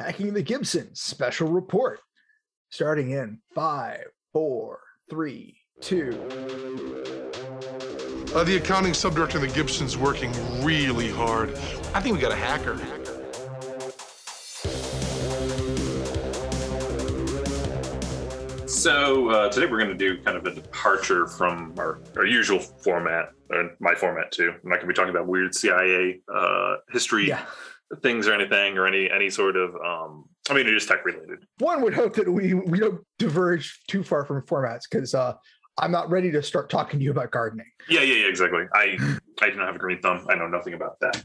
Hacking the Gibson special report. Starting in five, four, three, two. Uh, the accounting subdirector of the Gibson's working really hard. I think we got a hacker. So uh, today we're going to do kind of a departure from our, our usual format, and my format too. I'm not going to be talking about weird CIA uh, history Yeah. Things or anything, or any any sort of. Um, I mean, it is tech related. One would hope that we we don't diverge too far from formats because uh, I'm not ready to start talking to you about gardening. Yeah, yeah, yeah, exactly. I I do not have a green thumb. I know nothing about that.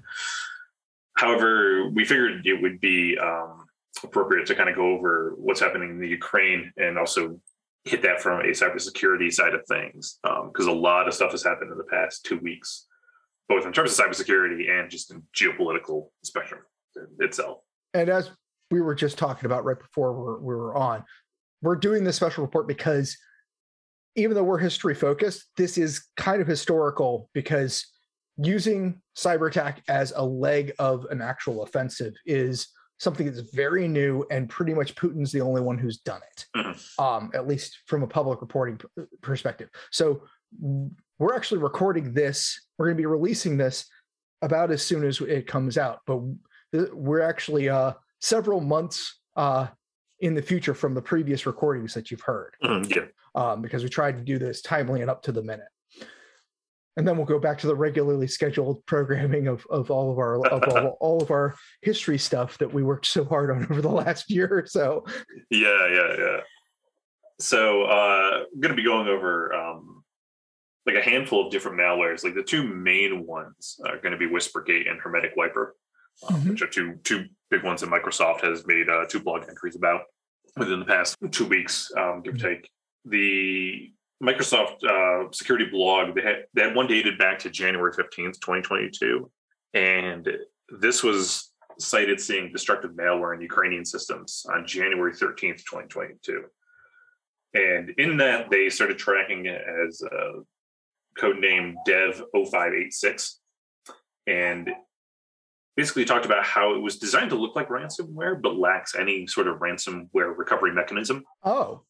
However, we figured it would be um, appropriate to kind of go over what's happening in the Ukraine and also hit that from a cybersecurity side of things because a lot of stuff has happened in the past two weeks, both in terms of cybersecurity and just in geopolitical spectrum itself. And as we were just talking about right before we're, we were on, we're doing this special report because even though we're history focused, this is kind of historical because using cyber attack as a leg of an actual offensive is something that's very new and pretty much Putin's the only one who's done it, Mhm. um, at least from a public reporting perspective. So we're actually recording this. We're going to be releasing this about as soon as it comes out, but we're actually uh, several months uh, in the future from the previous recordings that you've heard Mhm, yeah, um, because we tried to do this timely and up to the minute. And then we'll go back to the regularly scheduled programming of, of all of our of all, all of our history stuff that we worked so hard on over the last year or so. yeah, yeah, yeah. So uh, I'm going to be going over um, like a handful of different malwares. Like the two main ones are going to be Whispergate and Hermetic Wiper, um, Mhm. which are two two big ones that Microsoft has made uh, two blog entries about within the past two weeks, um, give or take. The Microsoft uh, security blog they had, they had one dated back to January fifteenth, twenty twenty two, and this was cited seeing destructive malware in Ukrainian systems on January 13th, 2022. And in that, they started tracking it as a code name dev0586. And basically talked about how it was designed to look like ransomware, but lacks any sort of ransomware recovery mechanism. Oh,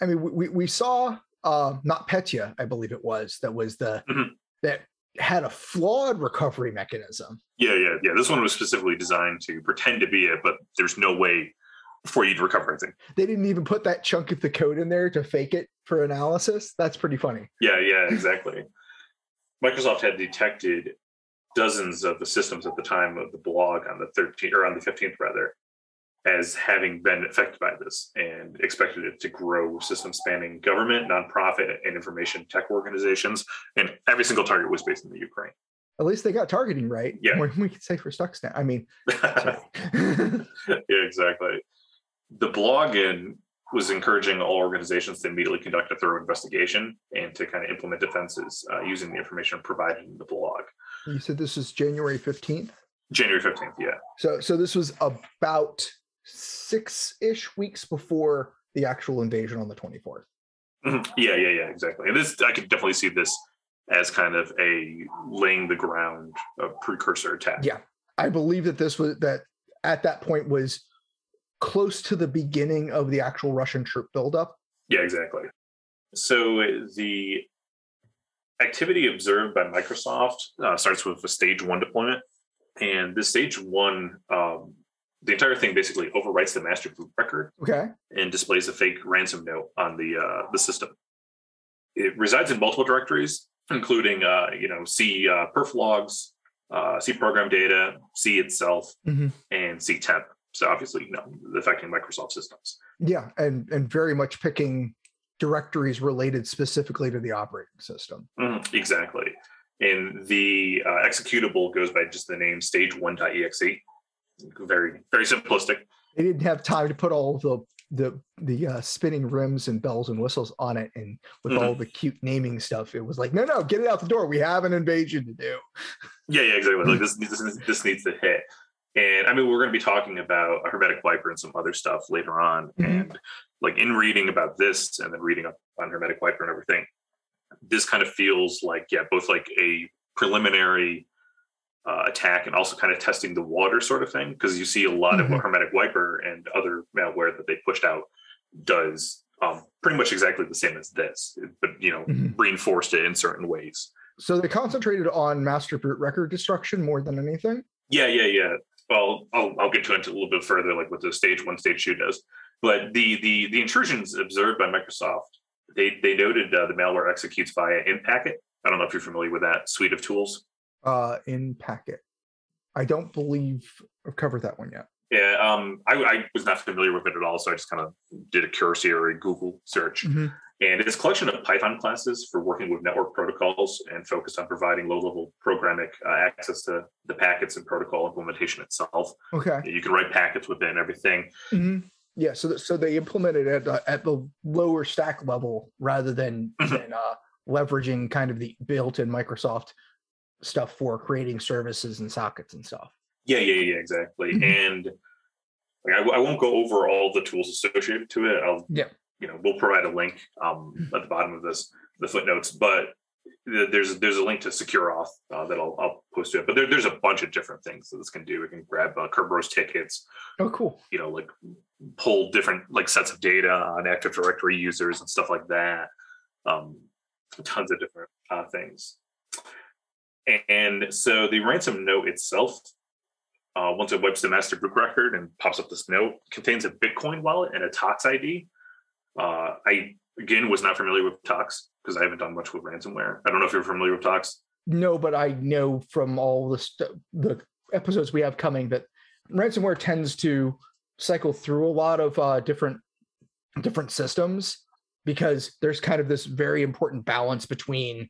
I mean, we, we, saw uh, NotPetya, I believe it was, that was the Mhm. that had a flawed recovery mechanism. Yeah, yeah, yeah. This one was specifically designed to pretend to be it, but there's no way for you'd recover anything. They didn't even put that chunk of the code in there to fake it for analysis. That's pretty funny. Yeah, yeah, exactly. Microsoft had detected dozens of the systems at the time of the blog on the 13th or on the 15th rather as having been affected by this and expected it to grow system spanning government, nonprofit, and information tech organizations. And every single target was based in the Ukraine. At least they got targeting right. Yeah. Than we could say for Stuxnet. I mean, yeah, exactly. The blog in was encouraging all organizations to immediately conduct a thorough investigation and to kind of implement defenses uh, using the information provided in the blog. you said this is January 15th. January 15th, yeah. So so this was about six-ish weeks before the actual invasion on the 24th. Mhm. Yeah, yeah, yeah, exactly. And this, I could definitely see this as kind of a laying the ground, a precursor attack. Yeah. I believe that this was that at that point was close to the beginning of the actual Russian troop buildup. Yeah, exactly. So the activity observed by Microsoft uh, starts with a stage one deployment, and this stage one, um, the entire thing basically overwrites the master boot record Okay. and displays a fake ransom note on the uh, the system. It resides in multiple directories, including uh, you know C uh, perf logs, uh, C program data, C itself, Mhm. and C temp. So obviously, you know, affecting Microsoft systems. Yeah, and and very much picking directories related specifically to the operating system. Mhm, exactly. And the uh, executable goes by just the name stage1.exe. Very, very simplistic. They didn't have time to put all the the the uh, spinning rims and bells and whistles on it, and with Mhm. all the cute naming stuff, it was like, no, no, get it out the door. We have an invasion to do. Yeah, yeah, exactly. Like this, this, this needs to hit. And I mean, we're going to be talking about a hermetic wiper and some other stuff later on. Mhm. And like in reading about this and then reading up on hermetic wiper and everything, this kind of feels like, yeah, both like a preliminary uh, attack and also kind of testing the water sort of thing because you see a lot Mhm. of what Hermetic Wiper and other malware that they pushed out does um, pretty much exactly the same as this, but you know Mhm. reinforced it in certain ways. So they concentrated on master boot record destruction more than anything. Yeah, yeah, yeah. Well, I'll, I'll get to it a little bit further, like what the stage one, stage two does. But the the the intrusions observed by Microsoft, they they noted uh, the malware executes via Impacket. I don't know if you're familiar with that suite of tools. uh, Impacket. I don't believe I've covered that one yet. Yeah, um, I, I was not familiar with it at all, so I just kind of did a cursory Google search. Mhm. And it's a collection of Python classes for working with network protocols and focused on providing low-level programming uh, access to the packets and protocol implementation itself. Okay. You can write packets within everything. Mhm. Yeah. So th- so they implemented it at, at the lower stack level rather than Mhm. than uh, leveraging kind of the built-in Microsoft stuff for creating services and sockets and stuff. Yeah, yeah, yeah, exactly. Mhm. And like, I, I won't go over all the tools associated to it. I'll, Yeah. You know, we'll provide a link um, at the bottom of this, the footnotes. But there's there's a link to SecureAuth uh, that I'll, I'll post to it. But there, there's a bunch of different things that this can do. we can grab uh, Kerberos tickets, Oh, cool. you know, like pull different like sets of data on Active Directory users and stuff like that. Um, tons of different uh, things. And so the ransom note itself, uh, once it wipes the master boot record and pops up this note, contains a Bitcoin wallet and a Tox ID. Uh, I again was not familiar with Tox because I haven't done much with ransomware. I don't know if you're familiar with Tox. No, but I know from all the st- the episodes we have coming that ransomware tends to cycle through a lot of uh, different different systems because there's kind of this very important balance between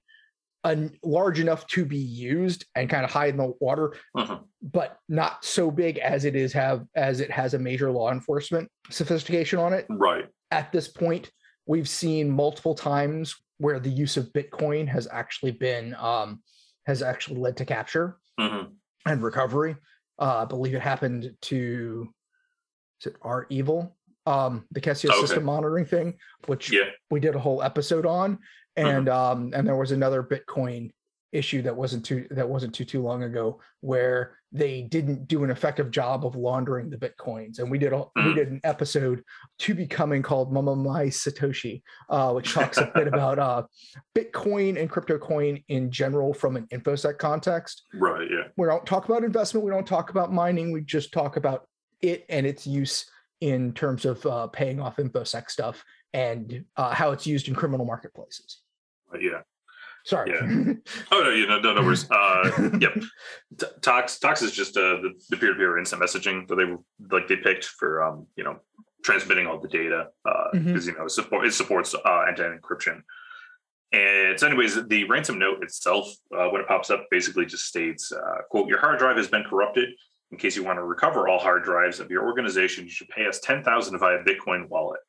a large enough to be used and kind of hide in the water, Mhm. but not so big as it is have as it has a major law enforcement sophistication on it Right. at this point we've seen multiple times where the use of bitcoin has actually been um, has actually led to capture Mhm. and recovery uh, i believe it happened to is it REvil um, the Kaseya Okay. system monitoring thing which Yeah. we did a whole episode on and um, and there was another bitcoin issue that wasn't too that wasn't too too long ago where they didn't do an effective job of laundering the bitcoins and we did a we Mm. did an episode to be coming called mama my satoshi uh, which talks a bit about uh, bitcoin and crypto coin in general from an infosec context Right. Yeah. we don't talk about investment we don't talk about mining we just talk about it and its use in terms of uh, paying off infosec stuff and uh, how it's used in criminal marketplaces yeah. sorry Yeah. Oh no, you know, no, no worries. Uh, yep. T- Tox, Tox is just uh, the, the peer-to-peer instant messaging that they like they picked for um, you know transmitting all the data because Mhm. you know it, support, it supports uh, end-to-end encryption. And so, anyways, the ransom note itself, uh, when it pops up, basically just states, uh, "quote Your hard drive has been corrupted. In case you want to recover all hard drives of your organization, you should pay us ten thousand via Bitcoin wallet."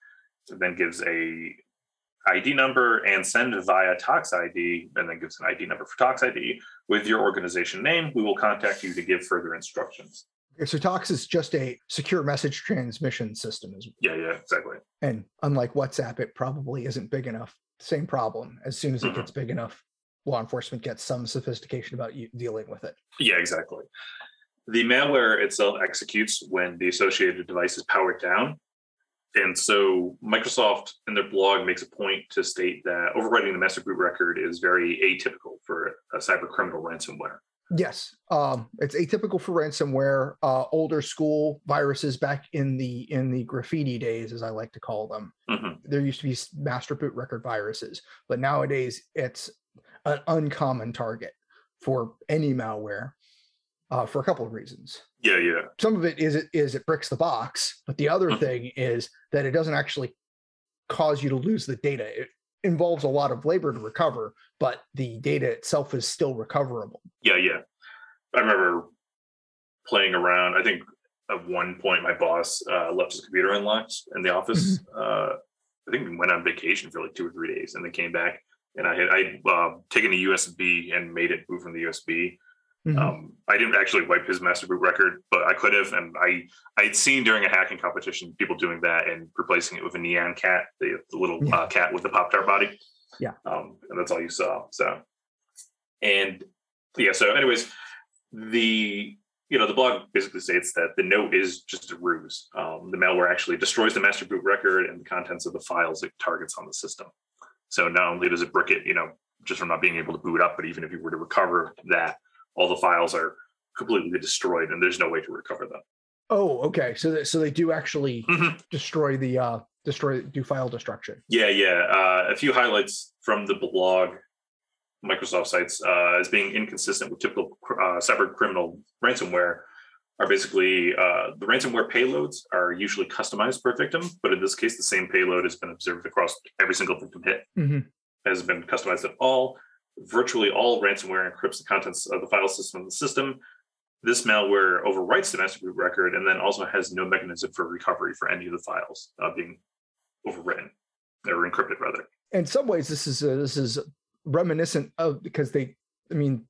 It then gives a ID number and send via Tox ID, and then gives an ID number for Tox ID with your organization name. We will contact you to give further instructions. Okay, so Tox is just a secure message transmission system, is- Yeah, yeah, exactly. and unlike WhatsApp, it probably isn't big enough. Same problem. As soon as it Mhm. gets big enough, law enforcement gets some sophistication about you dealing with it. Yeah, exactly. The malware itself executes when the associated device is powered down. And so Microsoft in their blog makes a point to state that overwriting the master boot record is very atypical for a cyber criminal ransomware. Yes, um, it's atypical for ransomware. Uh, older school viruses back in the in the graffiti days, as I like to call them. Mhm. There used to be master boot record viruses, but nowadays it's an uncommon target for any malware uh, for a couple of reasons. Yeah, yeah. some of it is it is it bricks the box, but the other Mhm. thing is that it doesn't actually cause you to lose the data. It involves a lot of labor to recover, but the data itself is still recoverable. Yeah, yeah. I remember playing around. I think at one point my boss uh, left his computer unlocked in the office. Uh, I think we went on vacation for like two or three days, and then came back. And I had I uh, taken a USB and made it move from the USB. Mhm. Um, I didn't actually wipe his master boot record, but I could have. And I I'd seen during a hacking competition people doing that and replacing it with a Nyan Cat, the, the little Yeah. uh, cat with the pop tart body. Yeah. Um, and that's all you saw. So, and yeah. So, anyways, the you know the blog basically states that the note is just a ruse. Um, the malware actually destroys the master boot record and the contents of the files it targets on the system. So not only does it brick it, you know, just from not being able to boot up, but even if you were to recover that, all the files are completely destroyed and there's no way to recover them. Oh, okay. So that, so they do actually Mhm. destroy the uh destroy do file destruction. Yeah, yeah. Uh, a few highlights from the blog, Microsoft cites, uh, as being inconsistent with typical uh, cyber criminal ransomware are basically uh, the ransomware payloads are usually customized per victim, but in this case, the same payload has been observed across every single victim hit, Mhm. has been customized at all. Virtually all ransomware encrypts the contents of the file system of the system. This malware overwrites the master boot record and then also has no mechanism for recovery for any of the files uh, being overwritten or encrypted, rather. In some ways, this is uh, this is reminiscent of because they, I mean,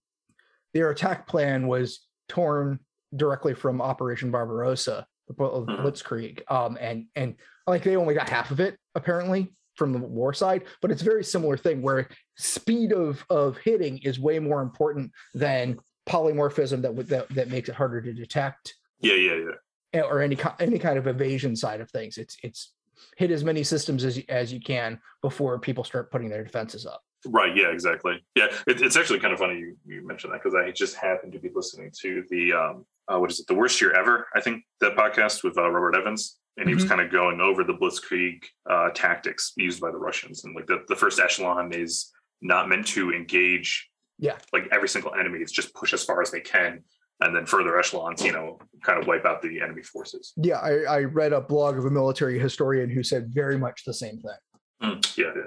their attack plan was torn directly from Operation Barbarossa, the Mhm. Blitzkrieg, um, and and like they only got half of it apparently from the war side, but it's a very similar thing where speed of of hitting is way more important than polymorphism that that, that makes it harder to detect Yeah, yeah, yeah. eh, or any any kind of evasion side of things. It's it's hit as many systems as you, as you can before people start putting their defenses up. Right. Yeah. Exactly. Yeah. It, it's actually kind of funny you, you mentioned that because I just happened to be listening to the um, uh, what is it, the worst year ever? I think that podcast with uh, Robert Evans, and he was Mhm. kind of going over the Blitzkrieg uh, tactics used by the Russians, and like the, the first echelon is not meant to engage, Yeah. like every single enemy. It's just push as far as they can, and then further echelons, you know, kind of wipe out the enemy forces. Yeah, I, I read a blog of a military historian who said very much the same thing. Mm, yeah, yeah.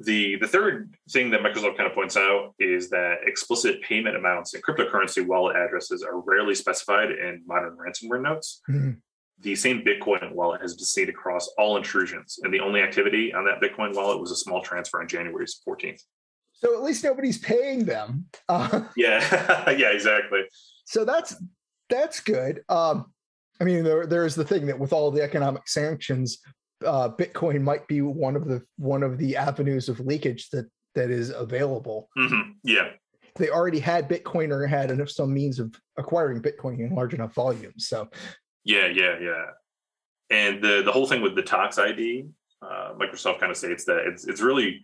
The the third thing that Microsoft kind of points out is that explicit payment amounts and cryptocurrency wallet addresses are rarely specified in modern ransomware notes. Mhm. The same Bitcoin wallet has been seen across all intrusions, and the only activity on that Bitcoin wallet was a small transfer on January 14th. So at least nobody's paying them. Uh, Yeah, yeah, exactly. so that's that's good. Um, I mean, there there is the thing that with all the economic sanctions, uh, Bitcoin might be one of the one of the avenues of leakage that that is available. hmm Yeah, They already had Bitcoin or had enough some means of acquiring Bitcoin in large enough volumes. So Yeah, yeah, yeah. And the the whole thing with the Tox ID, uh, Microsoft kind of states that it's it's really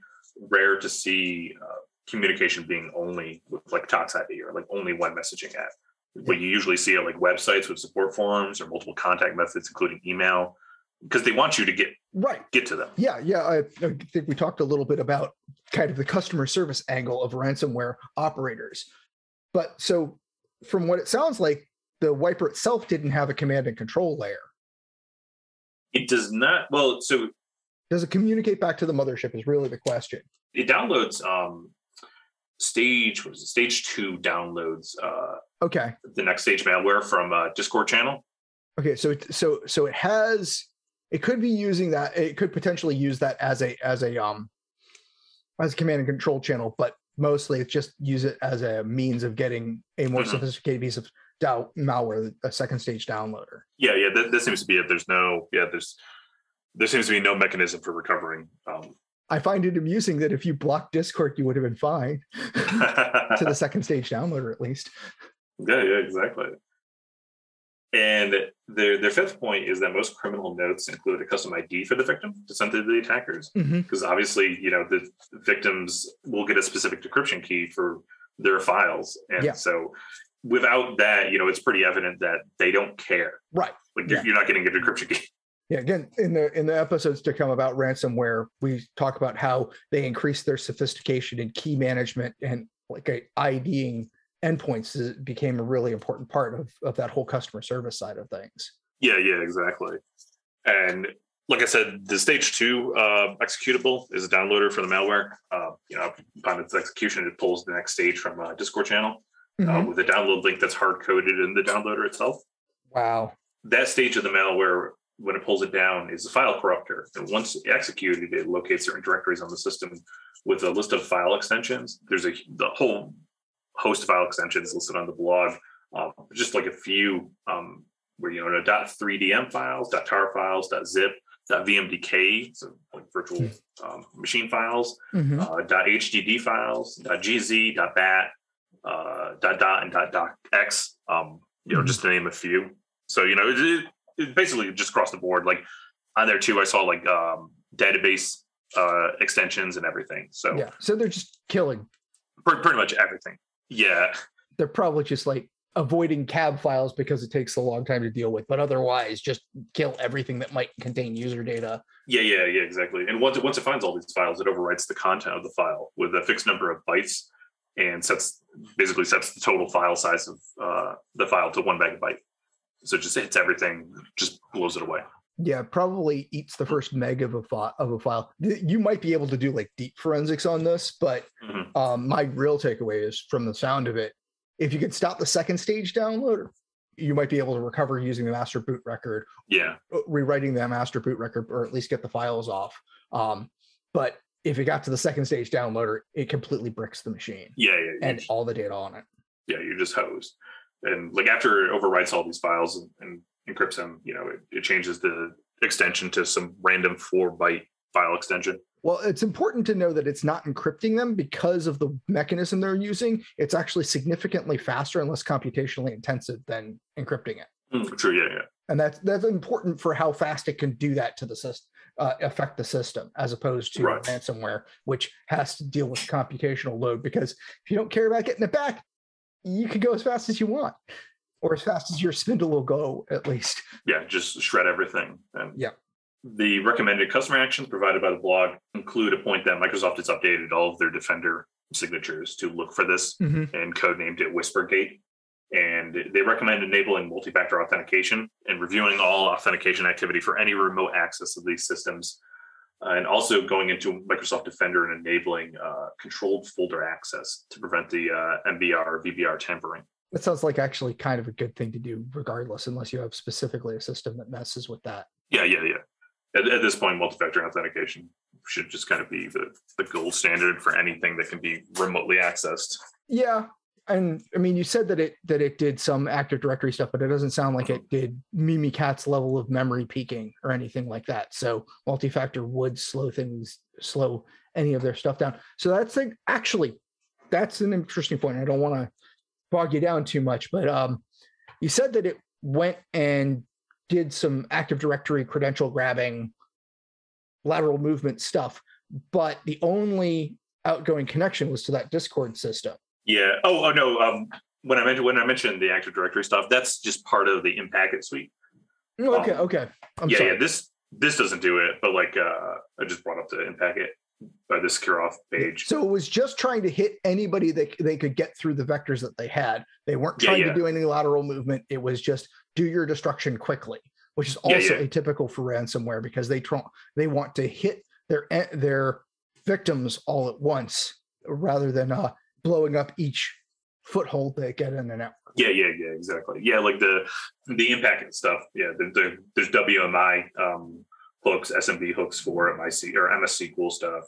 rare to see uh, communication being only with like Tox ID or like only one messaging app. What you usually see are like websites with support forms or multiple contact methods, including email, because they want you to get right. get to them. Yeah, yeah. I, I think we talked a little bit about kind of the customer service angle of ransomware operators. But so from what it sounds like, the wiper itself didn't have a command and control layer. It does not. Well, so Does it communicate back to the mothership is really the question. it downloads um, stage. What is it? Stage two downloads uh, Okay. the next stage malware from uh, Discord channel. Okay. So it, so so it has it could be using that it could potentially use that as a as a um as a command and control channel, but mostly it's just use it as a means of getting a more Mhm. sophisticated piece of dow- malware, a second stage downloader. Yeah, yeah, that, that seems to be it. There's no, yeah, there's there seems to be no mechanism for recovering. Um, I find it amusing that if you blocked Discord, you would have been fine to the second stage downloader at least. yeah, yeah, exactly. And their their fifth point is that most criminal notes include a custom ID for the victim to send to the attackers, because obviously, you know, the victims will get a specific decryption key for their files, and Yeah. so without that, you know, it's pretty evident that they don't care. Right. Like you're, Yeah. you're not getting a decryption key. Yeah. Again, in the in the episodes to come about ransomware, we talk about how they increase their sophistication in key management and like a IDing endpoints is, became a really important part of, of that whole customer service side of things. Yeah, yeah, exactly. And like I said, the stage two uh, executable is a downloader for the malware. Uh, you know, upon its execution, it pulls the next stage from a Discord channel uh, Mhm. with a download link that's hard coded in the downloader itself. Wow. That stage of the malware, when it pulls it down, is a file corruptor. And once executed, it locates certain directories on the system with a list of file extensions. There's a the whole host of file extensions listed on the blog. Um, just like a few um, where you know .3dm files, .tar files, .zip, .vmdk, so like virtual um, machine files, Mhm. uh, .hdd files, .gz, .bat, uh, dot dot and dot dot x. Um, you know, just to name a few. So you know, it, it, it basically just across the board. Like on there too, I saw like um, database uh, extensions and everything. So Yeah. So they're just killing. pretty, pretty much everything. Yeah, They're probably just like avoiding cab files because it takes a long time to deal with, but otherwise just kill everything that might contain user data. yeah, yeah, yeah, exactly. And once it, once it finds all these files, it overwrites the content of the file with a fixed number of bytes and sets basically sets the total file size of uh, the file to one megabyte. So it just hits everything, just blows it away. Yeah, probably eats the first meg of a file of a file. You might be able to do like deep forensics on this, but Mhm. um, my real takeaway is from the sound of it, if you could stop the second stage download, you might be able to recover using the master boot record, Yeah, uh, rewriting that master boot record, or at least get the files off. Um, but if it got to the second stage downloader, it completely bricks the machine yeah, yeah. and you, all the data on it. yeah, you're just hosed. And like after it overwrites all these files and, and encrypts them, you know, it, it changes the extension to some random four byte file extension. Well, it's important to know that it's not encrypting them because of the mechanism they're using. It's actually significantly faster and less computationally intensive than encrypting it. Mm, True, yeah, yeah. And that's that's important for how fast it can do that to the system, uh, affect the system, as opposed to Right. ransomware, which has to deal with computational load. Because if you don't care about getting it back, you can go as fast as you want, or as fast as your spindle will go, at least. yeah, just shred everything. And Yeah. The recommended customer actions provided by the blog include a point that Microsoft has updated all of their Defender signatures to look for this and codenamed it Whispergate. And they recommend enabling multi-factor authentication and reviewing all authentication activity for any remote access of these systems. Uh, and also going into Microsoft Defender and enabling uh, controlled folder access to prevent the uh, MBR or VBR tampering. That sounds like actually kind of a good thing to do, regardless, unless you have specifically a system that messes with that. Yeah, yeah, yeah. At, at this point, multi-factor authentication should just kind of be the, the gold standard for anything that can be remotely accessed. Yeah, and I mean, you said that it that it did some Active Directory stuff, but it doesn't sound like it did Mimikatz level of memory peaking or anything like that. So multi-factor would slow things, slow any of their stuff down. So that's like actually, that's an interesting point. I don't want to bog you down too much, but um, you said that it went and did some Active Directory credential grabbing, lateral movement stuff, but the only outgoing connection was to that Discord system. Yeah. Oh, oh no. Um, when I mentioned when I mentioned the Active Directory stuff, that's just part of the Impacket suite. Oh, Okay, Um, okay. I'm yeah, sorry. yeah. This this doesn't do it, but like uh, I just brought up the Impacket by the SecureAuth page. So it was just trying to hit anybody that they could get through the vectors that they had. They weren't trying yeah. to do any lateral movement. It was just do your destruction quickly, which is also yeah. atypical for ransomware because they try they want to hit their e- their victims all at once rather than uh, blowing up each foothold they get in the network. Yeah, yeah, yeah, exactly. Yeah, like the the Impacket stuff. Yeah, the, the, there's WMI um, hooks, SMB hooks for MIC or MS SQL stuff.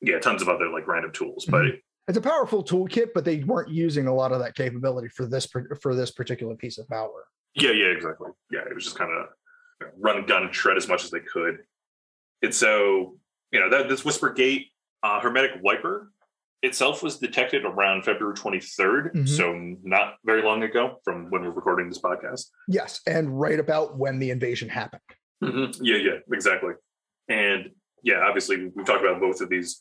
Yeah, tons of other like random tools, but It's a powerful toolkit, but they weren't using a lot of that capability for this for this particular piece of malware. Yeah, yeah, exactly. Yeah, it was just kind of run gun, shred as much as they could. And so, you know, that this Whispergate uh, hermetic wiper itself was detected around February 23rd, Mhm. so not very long ago from when we're recording this podcast. Yes, and right about when the invasion happened. Yeah, yeah, exactly. And yeah, obviously, we've talked about both of these,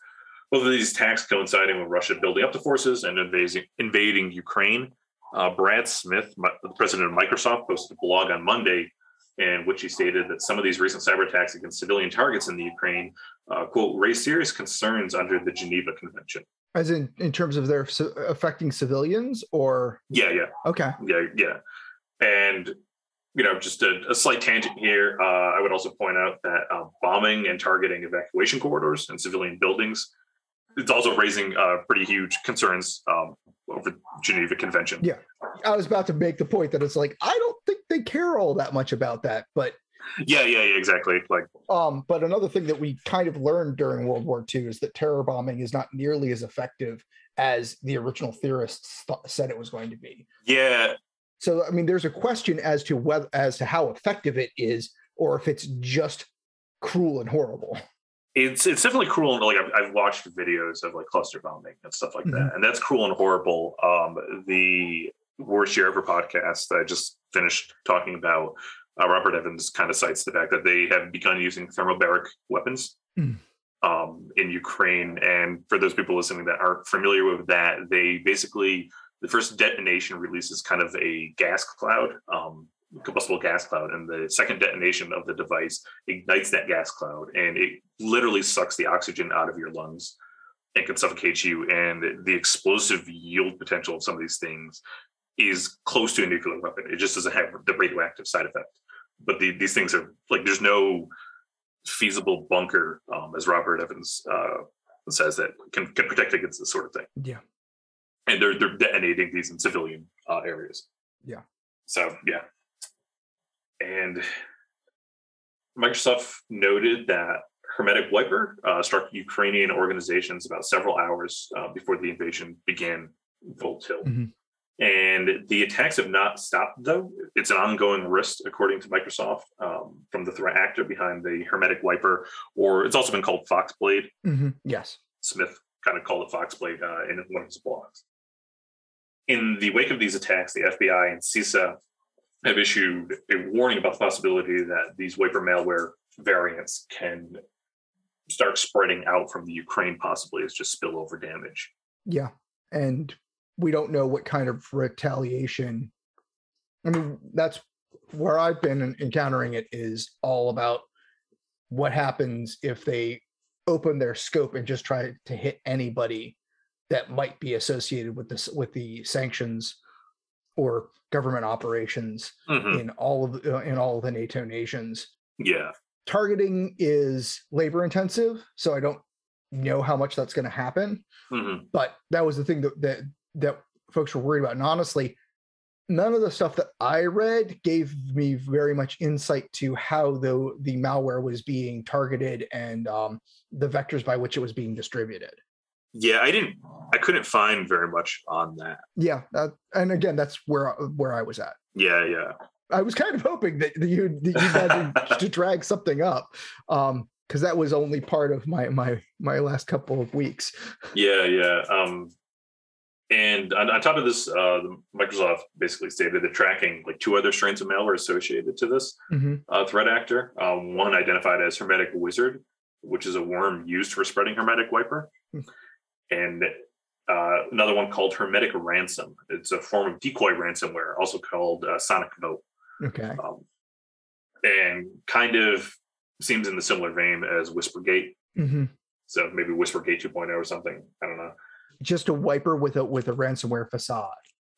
both of these attacks coinciding with Russia building up the forces and invading invading Ukraine. Uh, Brad Smith, mi- the president of Microsoft, posted a blog on Monday in which he stated that some of these recent cyber attacks against civilian targets in the Ukraine, uh, quote, raise serious concerns under the Geneva Convention. As in, in terms of their ci- affecting civilians, or Yeah, yeah. okay, yeah, yeah. And you know, just a, a slight tangent here. Uh, I would also point out that uh, bombing and targeting evacuation corridors and civilian buildings it's also raising uh, pretty huge concerns um, over the Geneva Convention. Yeah. I was about to make the point that it's like I don't think they care all that much about that, but yeah, yeah, yeah, exactly. Like, um, but another thing that we kind of learned during World War II is that terror bombing is not nearly as effective as the original theorists thought, said it was going to be. yeah, So I mean, there's a question as to whether as to how effective it is, or if it's just cruel and horrible. it's it's definitely cruel and like I've, I've watched videos of like cluster bombing and stuff like Mhm. that and that's cruel and horrible um the worst year ever podcast that i just finished talking about uh, robert evans kind of cites the fact that they have begun using thermobaric weapons Mm. um in ukraine and for those people listening that aren't familiar with that they basically the first detonation releases kind of a gas cloud um combustible gas cloud and the second detonation of the device ignites that gas cloud and it literally sucks the oxygen out of your lungs and can suffocate you. And the explosive yield potential of some of these things is close to a nuclear weapon. It just doesn't have the radioactive side effect. But the, these things are like there's no feasible bunker, um, as Robert Evans uh, says, that can, can protect against this sort of thing. Yeah. And they're they're detonating these in civilian uh, areas. Yeah. So yeah. And Microsoft noted that Hermetic Wiper uh, struck Ukrainian organizations about several hours uh, before the invasion began full tilt. Mhm. And the attacks have not stopped, though. It's an ongoing risk, according to Microsoft, um, from the threat actor behind the Hermetic Wiper, or it's also been called Foxblade. Mhm. Yes. Smith kind of called it Foxblade uh, in one of his blogs. In the wake of these attacks, the FBI and CISA have issued a warning about the possibility that these wiper malware variants can start spreading out from the Ukraine, possibly as just spillover damage. Yeah. And we don't know what kind of retaliation. I mean, that's where I've been encountering it is all about what happens if they open their scope and just try to hit anybody that might be associated with this with the sanctions or government operations Mhm. in all of uh, in all of the NATO nations. Yeah. Targeting is labor intensive, so I don't know how much that's going to happen Mhm. but that was the thing that that that folks were worried about and honestly none of the stuff that i read gave me very much insight to how the the malware was being targeted and um, the vectors by which it was being distributed Yeah, I didn't, I couldn't find very much on that. yeah that, and again that's where where i was at Yeah, yeah. i was kind of hoping that you that you had to, to drag something up um because that was only part of my my my last couple of weeks Yeah, yeah. Um, and on, on top of this, uh, Microsoft basically stated that tracking like two other strains of malware associated to this Mhm. uh, threat actor. Um, one identified as Hermetic Wizard, which is a worm used for spreading Hermetic Wiper, Hmm. and uh, another one called Hermetic Ransom. It's a form of decoy ransomware, also called uh, Sonic Vote, okay um, and kind of seems in the similar vein as Whispergate. hmm So maybe Whispergate 2.0 or something. I don't know. Just a wiper with a with a ransomware facade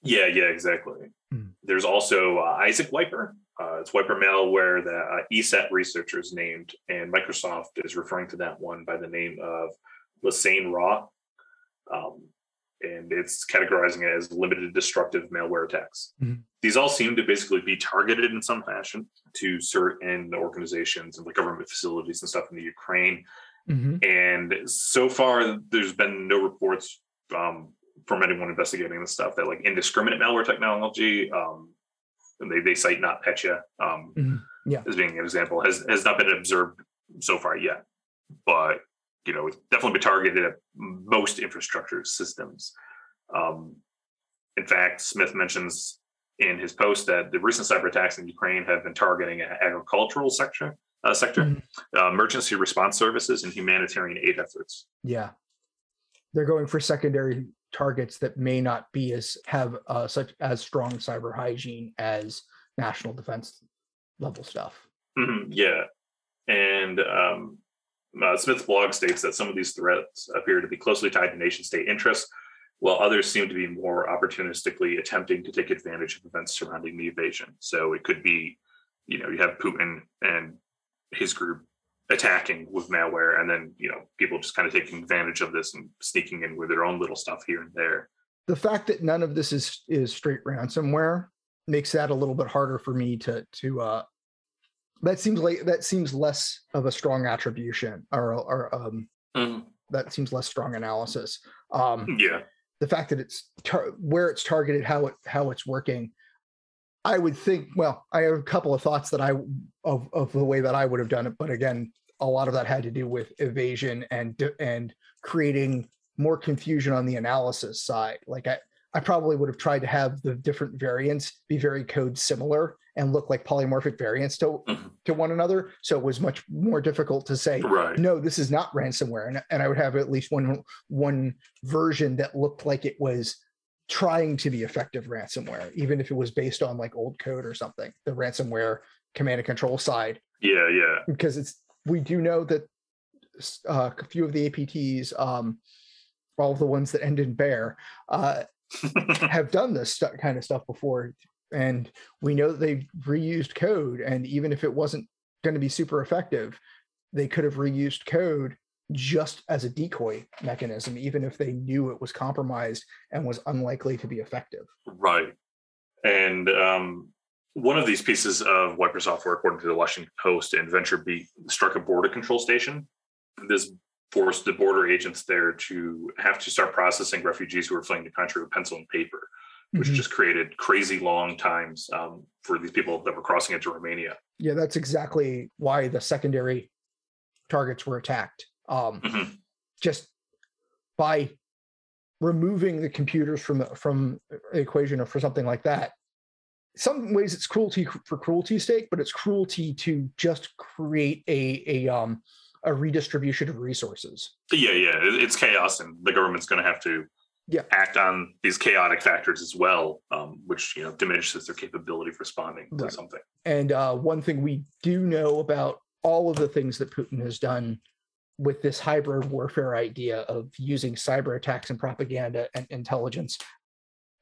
Yeah, yeah, exactly. Hmm. There's also uh, Isaac Wiper. Uh, it's wiper malware that uh, ESET researchers named, and Microsoft is referring to that one by the name of Lasainraw. Um, and it's categorizing it as limited destructive malware attacks. Mhm. These all seem to basically be targeted in some fashion to certain organizations and like government facilities and stuff in the Ukraine. Mhm. And so far, there's been no reports um, from anyone investigating this stuff that like indiscriminate malware technology, um, and they, they cite NotPetya um, Mhm. Yeah. as being an example, has, has not been observed so far yet. But, you know, it's definitely been targeted at most infrastructure systems. Um, in fact, Smith mentions in his post that the recent cyber attacks in Ukraine have been targeting an agricultural sector, uh, sector, Mhm. uh, emergency response services, and humanitarian aid efforts. Yeah. They're going for secondary targets that may not be as have uh, such as strong cyber hygiene as national defense level stuff. Mhm, yeah. And um, uh, Smith's blog states that some of these threats appear to be closely tied to nation state interests, while others seem to be more opportunistically attempting to take advantage of events surrounding the invasion. So it could be, you know, you have Putin and his group attacking with malware, and then, you know, people just kind of taking advantage of this and sneaking in with their own little stuff here and there. The fact that none of this is is straight ransomware makes that a little bit harder for me to to uh that seems like that seems less of a strong attribution or or um that seems less strong analysis. Um Yeah. the fact that it's tar- where it's targeted, how it how it's working. I would think. Well, I have a couple of thoughts that I of of the way that I would have done it, but again, a lot of that had to do with evasion and and creating more confusion on the analysis side. Like I, I probably would have tried to have the different variants be very code similar and look like polymorphic variants to, mm-hmm. to one another. So it was much more difficult to say, right. no, this is not ransomware. And, and I would have at least one one version that looked like it was trying to be effective ransomware, even if it was based on like old code or something, the ransomware command and control side. Yeah, yeah. Because it's we do know that uh, a few of the APTs, um, all of the ones that end in bear, uh, have done this st- kind of stuff before, and we know that they've reused code. And even if it wasn't going to be super effective, they could have reused code just as a decoy mechanism, even if they knew it was compromised and was unlikely to be effective. Right. And um, one of these pieces of Wiper software, according to the Washington Post and VentureBeat, struck a border control station. This forced the border agents there to have to start processing refugees who were fleeing the country with pencil and paper, which mm-hmm. just created crazy long times um, for these people that were crossing into Romania. Yeah, that's exactly why the secondary targets were attacked. Um, mm-hmm. Just by removing the computers from from the equation or for something like that. Some ways it's cruelty for cruelty's sake, but it's cruelty to just create a a um a redistribution of resources. Yeah, yeah, it's chaos, and the government's going to have to yeah. act on these chaotic factors as well, um, which you know diminishes their capability of responding right. to something. And uh, one thing we do know about all of the things that Putin has done with this hybrid warfare idea of using cyber attacks and propaganda and intelligence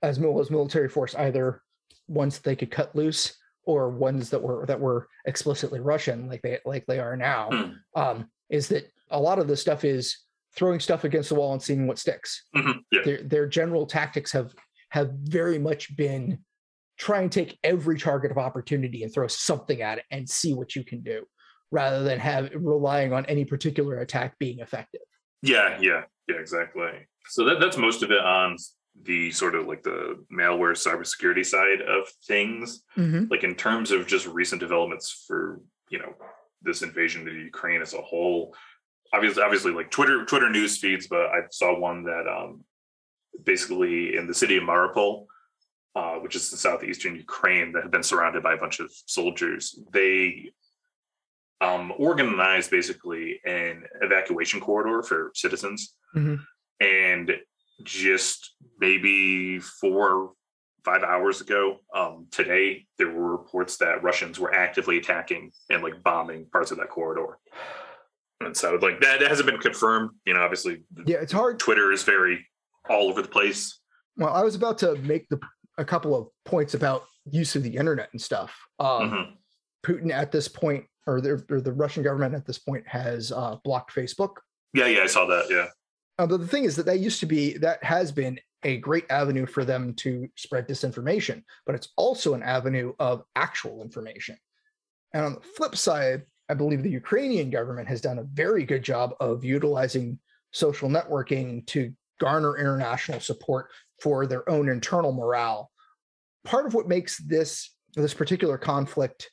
as well as military force, either ones they could cut loose or ones that were that were explicitly Russian, like they like they are now, mm. um, is that a lot of this stuff is throwing stuff against the wall and seeing what sticks. Mm-hmm. Yeah. Their their general tactics have have very much been try and take every target of opportunity and throw something at it and see what you can do, rather than have relying on any particular attack being effective. Yeah, yeah, yeah, exactly. So that, that's most of it on the sort of like the malware cybersecurity side of things mm-hmm. like in terms of just recent developments for you know this invasion of ukraine as a whole obviously obviously like twitter twitter news feeds but i saw one that um basically in the city of mariupol uh, which is in southeastern ukraine that had been surrounded by a bunch of soldiers they um, organized basically an evacuation corridor for citizens. Mm-hmm. and just maybe four five hours ago um, today there were reports that russians were actively attacking and like bombing parts of that corridor. And so like that, that hasn't been confirmed. You know obviously yeah it's hard twitter is very all over the place. Well i was about to make the a couple of points about use of the internet and stuff. Um, mm-hmm. putin at this point or the, or the russian government at this point has uh, blocked facebook yeah yeah i saw that yeah uh, but the thing is that that used to be that has been a great avenue for them to spread disinformation, but it's also an avenue of actual information. And on the flip side, I believe the Ukrainian government has done a very good job of utilizing social networking to garner international support for their own internal morale. Part of what makes this this particular conflict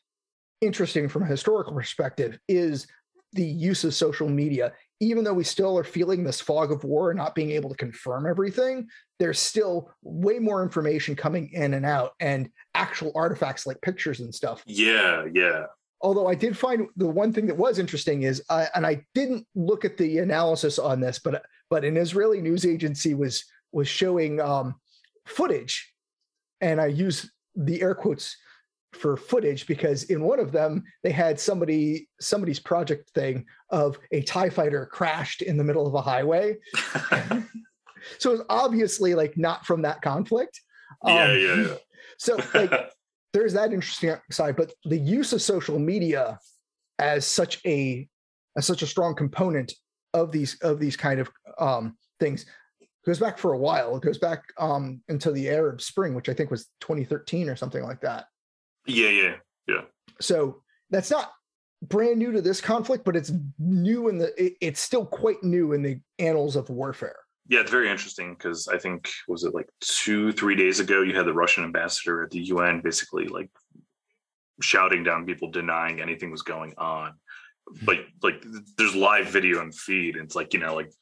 interesting from a historical perspective is the use of social media even though we still are feeling this fog of war and not being able to confirm everything, there's still way more information coming in and out and actual artifacts like pictures and stuff. Yeah, yeah. Although I did find the one thing that was interesting is, uh, and I didn't look at the analysis on this, but but an Israeli news agency was was showing um, footage, and I use the air quotes for footage because in one of them they had somebody somebody's project thing of a tie fighter crashed in the middle of a highway. So it's obviously like not from that conflict. Yeah, um, yeah, yeah. so like there's that interesting side but the use of social media as such a as such a strong component of these of these kind of um things goes back for a while. It goes back um until the arab spring which i think was 2013 or something like that yeah, yeah, yeah. So that's not brand new to this conflict, but it's new in the. It, it's still quite new in the annals of warfare. Yeah, it's very interesting because I think was it like two, three days ago, you had the Russian ambassador at the UN basically like shouting down people denying anything was going on. Hmm. like like there's live video and feed. And it's like you know like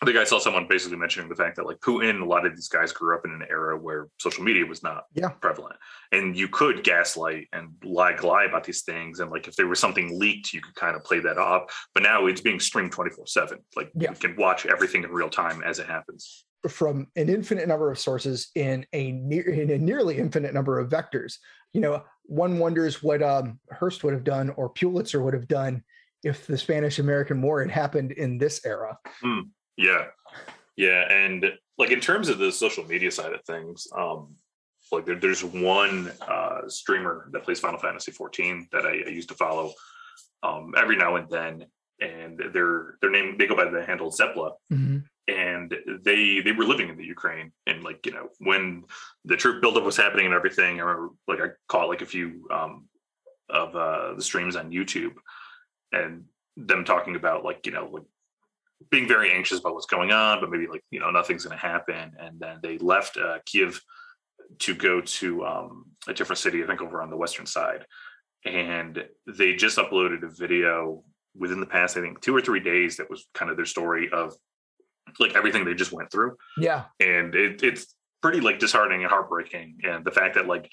I think I saw someone basically mentioning the fact that like Putin, a lot of these guys grew up in an era where social media was not Yeah. prevalent, and you could gaslight and lie lie about these things, and like if there was something leaked, you could kind of play that off. But now it's being streamed twenty four seven. Like Yeah. you can watch everything in real time as it happens. from an infinite number of sources in a near in a nearly infinite number of vectors. You know, one wonders what um, Hearst would have done or Pulitzer would have done if the Spanish American War had happened in this era. Yeah. Yeah. And like in terms of the social media side of things, um, like there, there's one uh, streamer that plays Final Fantasy 14 that I, I used to follow um, every now and then. And their their name they go by the handle Zepla, and they they were living in the Ukraine. And like you know when the troop buildup was happening and everything, I remember like I caught like a few um, of uh, the streams on YouTube, and them talking about like you know like being very anxious about what's going on, but maybe like you know nothing's going to happen. And then they left uh, Kiev to go to um, a different city, I think over on the western side, and they just uploaded a video within the past, I think two or three days. That was kind of their story of like everything they just went through, Yeah. and it, it's pretty like disheartening and heartbreaking. And the fact that like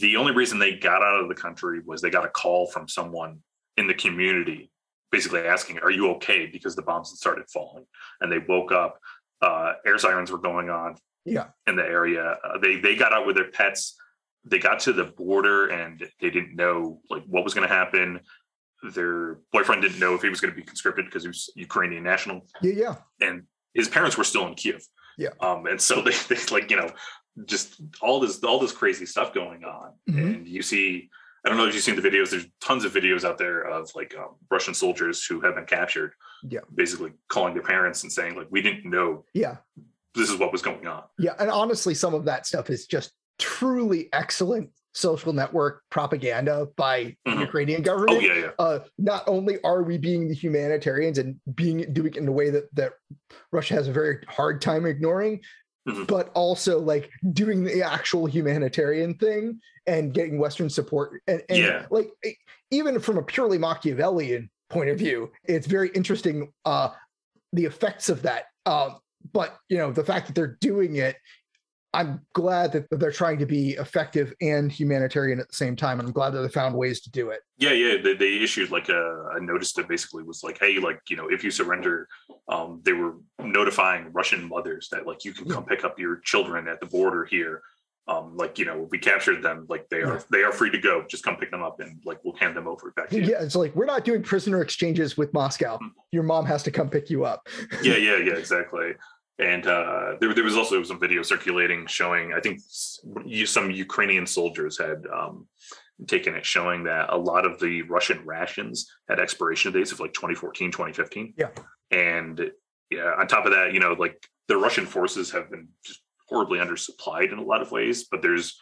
the only reason they got out of the country was they got a call from someone in the community basically asking, "Are you okay?" Because the bombs had started falling, and they woke up. Uh, air sirens were going on Yeah. in the area. Uh, they they got out with their pets. They got to the border and they didn't know like what was going to happen. Their boyfriend didn't know if he was going to be conscripted because he was Ukrainian national, Yeah. Yeah. and his parents were still in Kiev. Yeah. Um, and so they, they like you know just all this all this crazy stuff going on, Mhm. and you see. I don't know if you've seen the videos. There's tons of videos out there of like um, Russian soldiers who have been captured, Yeah. basically calling their parents and saying like, "We didn't know Yeah. this is what was going on." Yeah. And honestly, some of that stuff is just truly excellent social network propaganda by the Mhm. Ukrainian Oh government. yeah, yeah. uh, not only are we being the humanitarians and being doing it in a way that that Russia has a very hard time ignoring, Mhm. but also like doing the actual humanitarian thing and getting Western support. And, and Yeah. like even from a purely Machiavellian point of view, it's very interesting uh, the effects of that. Um, but you know the fact that they're doing it. I'm glad that they're trying to be effective and humanitarian at the same time. And I'm glad that they found ways to do it. Yeah, yeah. They, they issued like a, a notice that basically was like, hey, like, you know, if you surrender, um, they were notifying Russian mothers that like you can come pick up your children at the border here. Um, like, you know, we captured them, like they are Yeah. they are free to go. Just come pick them up and like we'll hand them over back to you. Yeah, it's like we're not doing prisoner exchanges with Moscow. Mm. Your mom has to come pick you up. yeah, yeah, yeah, exactly. And uh, there, there was also some video circulating showing, I think some Ukrainian soldiers had um, taken it, showing that a lot of the Russian rations had expiration dates of like 2014, 2015. Yeah. And yeah, on top of that, you know, like the Russian forces have been just horribly undersupplied in a lot of ways, but there's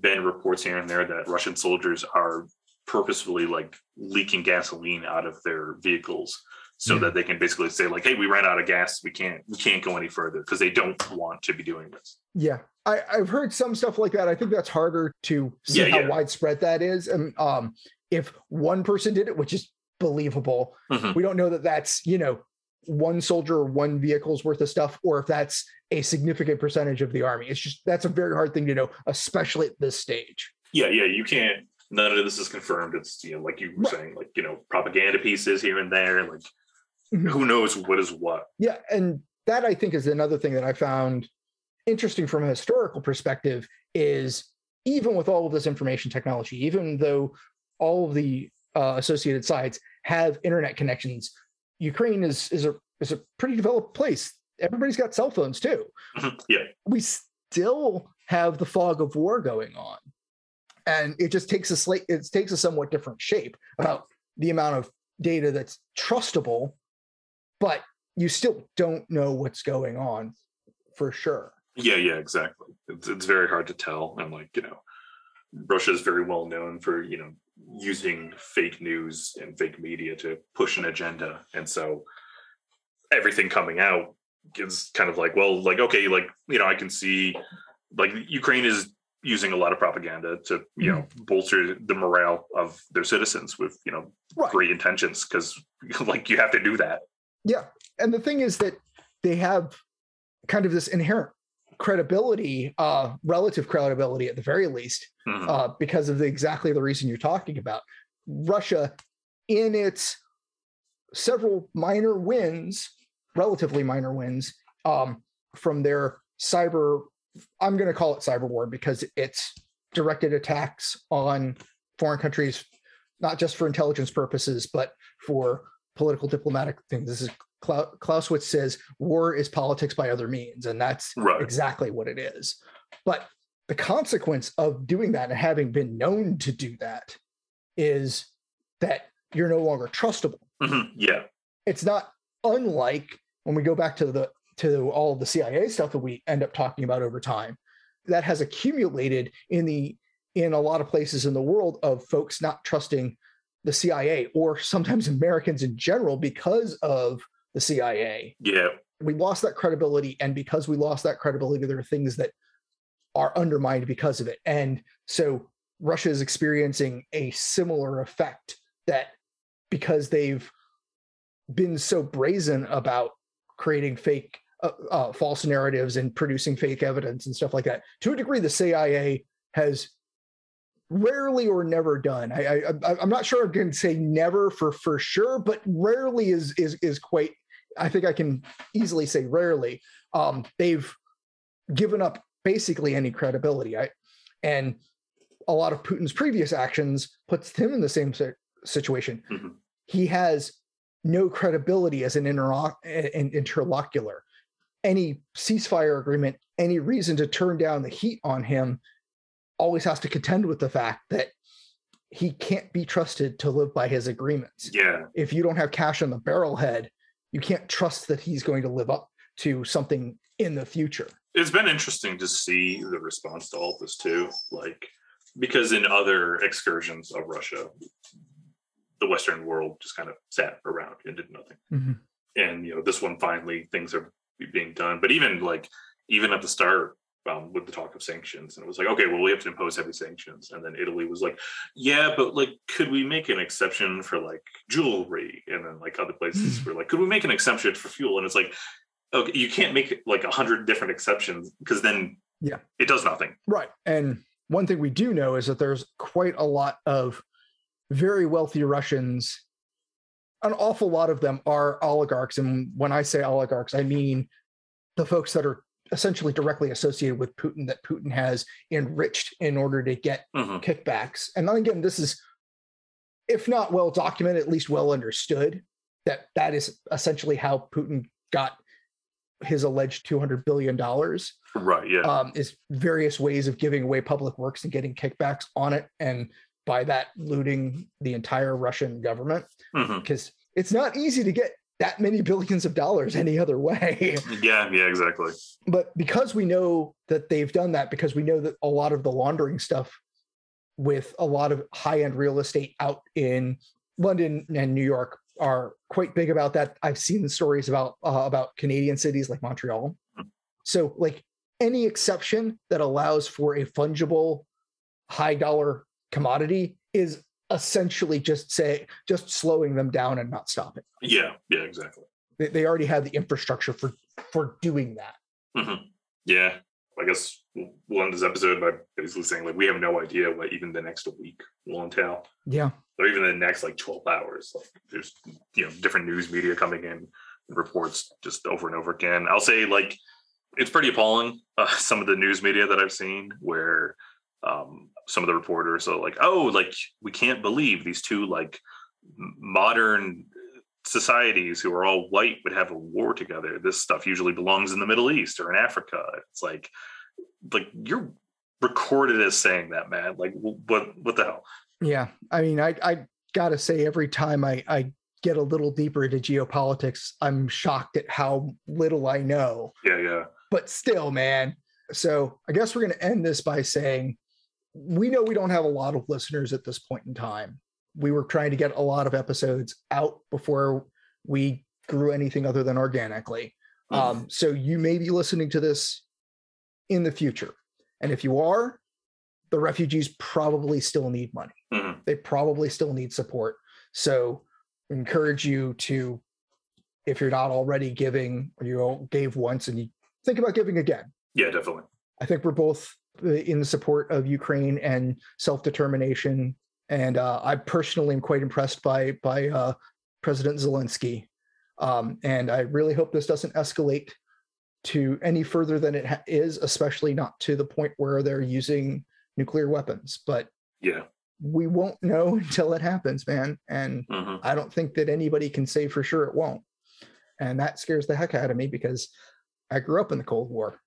been reports here and there that Russian soldiers are purposefully like leaking gasoline out of their vehicles so Yeah. that they can basically say like hey we ran out of gas we can't we can't go any further because they don't want to be doing this Yeah, I, I've heard some stuff like that. I think that's harder to see Yeah, how yeah. widespread that is. And um, if one person did it, which is believable, Mhm. we don't know that that's you know one soldier or one vehicle's worth of stuff, or if that's a significant percentage of the army. It's just that's a very hard thing to know, especially at this stage. yeah yeah you can't none of this is confirmed it's you know like you were Right. saying like you know propaganda pieces here and there like Mhm. who knows what is what Yeah, and that I think is another thing that I found interesting from a historical perspective is even with all of this information technology, even though all of the uh, associated sites have internet connections, Ukraine is is a is a pretty developed place. Everybody's got cell phones too. Mhm. yeah We still have the fog of war going on, and it just takes a slight it takes a somewhat different shape about the amount of data that's trustable, but you still don't know what's going on for sure. yeah yeah exactly it's, it's very hard to tell and like you know russia is very well known for you know using fake news and fake media to push an agenda and so everything coming out is kind of like well like okay like you know i can see like ukraine is using a lot of propaganda to you know mm. bolster the morale of their citizens with you know Right. great intentions because like you have to do that. Yeah. And the thing is that they have kind of this inherent credibility, uh, relative credibility at the very least, Mhm. uh, because of the, exactly the reason you're talking about. Russia, in its several minor wins, relatively minor wins, um, from their cyber, I'm going to call it cyber war because it's directed attacks on foreign countries, not just for intelligence purposes, but for political diplomatic things. This is Clau- Clausewitz says war is politics by other means, and that's Right. exactly what it is. But the consequence of doing that and having been known to do that is that you're no longer trustable. Mhm. Yeah. It's not unlike when we go back to the to all of the CIA stuff that we end up talking about over time. That has accumulated in the in a lot of places in the world of folks not trusting the CIA or sometimes Americans in general because of the CIA Yeah. we lost that credibility and because we lost that credibility there are things that are undermined because of it and so russia is experiencing a similar effect that because they've been so brazen about creating fake uh, uh, false narratives and producing fake evidence and stuff like that to a degree the cia has rarely or never done i, I i'm not sure I can say never for for sure but rarely is is is quite I think I can easily say rarely, um, they've given up basically any credibility. I, and a lot of Putin's previous actions puts him in the same si- situation. Mhm. He has no credibility as an, interlo- an interlocutor. Any ceasefire agreement, any reason to turn down the heat on him, always has to contend with the fact that he can't be trusted to live by his agreements Yeah. if you don't have cash on the barrelhead, you can't trust that he's going to live up to something in the future. It's been interesting to see the response to all this too. Like because in other excursions of Russia, the Western world just kind of sat around and did nothing. Mhm. And you know, this one finally things are being done. But even like even at the start, um, with the talk of sanctions, and it was like, okay, well, we have to impose heavy sanctions. And then Italy was like, yeah, but like, could we make an exception for like jewelry? And then like other places were like, could we make an exception for fuel? And it's like, okay, you can't make like a hundred different exceptions because then Yeah. it does nothing. Right. And one thing we do know is that there's quite a lot of very wealthy Russians. An awful lot of them are oligarchs. And when I say oligarchs, I mean the folks that are essentially directly associated with Putin that Putin has enriched in order to get Mhm. kickbacks. And then again, this is, if not well documented, at least well understood that that is essentially how Putin got his alleged $200 billion Right. Yeah. um, is various ways of giving away public works and getting kickbacks on it. And by that, looting the entire Russian government because it's not easy to get that many billions of dollars any other way. Yeah. Yeah. Exactly. but because we know that they've done that because we know that a lot of the laundering stuff with a lot of high-end real estate out in london and new york are quite big about that i've seen stories about uh, about canadian cities like montreal so like any exception that allows for a fungible high dollar commodity is essentially just say just slowing them down and not stopping Yeah. Yeah. Exactly. they, they already have the infrastructure for for doing that Mhm. Yeah. I guess we'll end this episode by basically saying like we have no idea what even the next week will entail. yeah or even the next like 12 hours like there's you know different news media coming in reports just over and over again i'll say like it's pretty appalling uh, some of the news media that i've seen where um, some of the reporters are like oh like we can't believe these two like modern societies who are all white would have a war together. This stuff usually belongs in the middle east or in africa. It's like like you're recorded as saying that man. Like what what the hell? Yeah, I mean, I I gotta say, every time I I get a little deeper into geopolitics, I'm shocked at how little I know. yeah yeah. But still, man. So I guess we're gonna end this by saying we know we don't have a lot of listeners at this point in time. We were trying to get a lot of episodes out before we grew anything other than organically. Um, so you may be listening to this in the future. And if you are, the refugees probably still need money. Mhm. They probably still need support. So encourage you to, if you're not already giving or you gave once and you think about giving again. Yeah, definitely. I think we're both in support of Ukraine and self-determination. And uh, I personally am quite impressed by by uh, President Zelensky. Um, and I really hope this doesn't escalate to any further than it ha- is, especially not to the point where they're using nuclear weapons. But Yeah. we won't know until it happens, man. And hmm I don't think that anybody can say for sure it won't. And that scares the heck out of me because I grew up in the Cold War.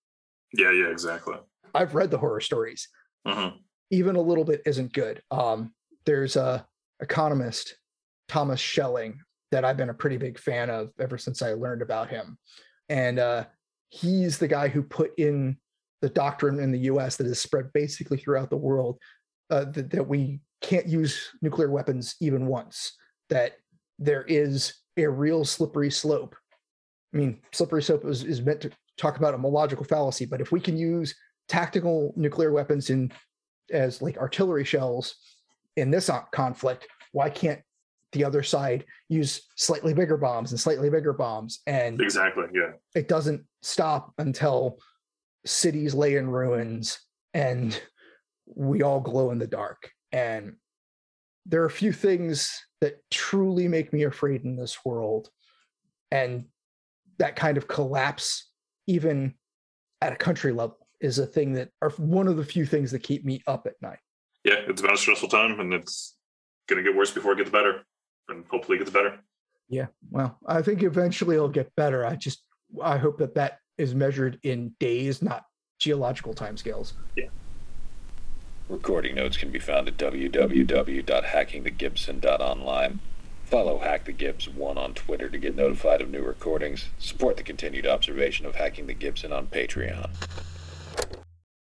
Yeah, yeah, exactly. I've read the horror stories. hmm Even a little bit isn't good. Um, there's a economist, Thomas Schelling, that I've been a pretty big fan of ever since I learned about him. And uh, he's the guy who put in the doctrine in the US that is spread basically throughout the world uh, that, that we can't use nuclear weapons even once, that there is a real slippery slope. I mean, slippery slope is, is meant to talk about a logical fallacy, but if we can use tactical nuclear weapons in as like artillery shells in this conflict, why can't the other side use slightly bigger bombs and slightly bigger bombs? And Exactly. Yeah. it doesn't stop until cities lay in ruins and we all glow in the dark. And there are a few things that truly make me afraid in this world. And that kind of collapse, even at a country level, is a thing that are one of the few things that keep me up at night. Yeah. It's been a stressful time and it's going to get worse before it gets better. And hopefully it gets better. Yeah. Well, I think eventually it'll get better. I just, I hope that that is measured in days, not geological timescales. Yeah. Recording notes can be found at www.hackingthegibson.online. Follow Hack the Gibbs 1 on Twitter to get notified of new recordings. Support the continued observation of Hacking the Gibson on Patreon.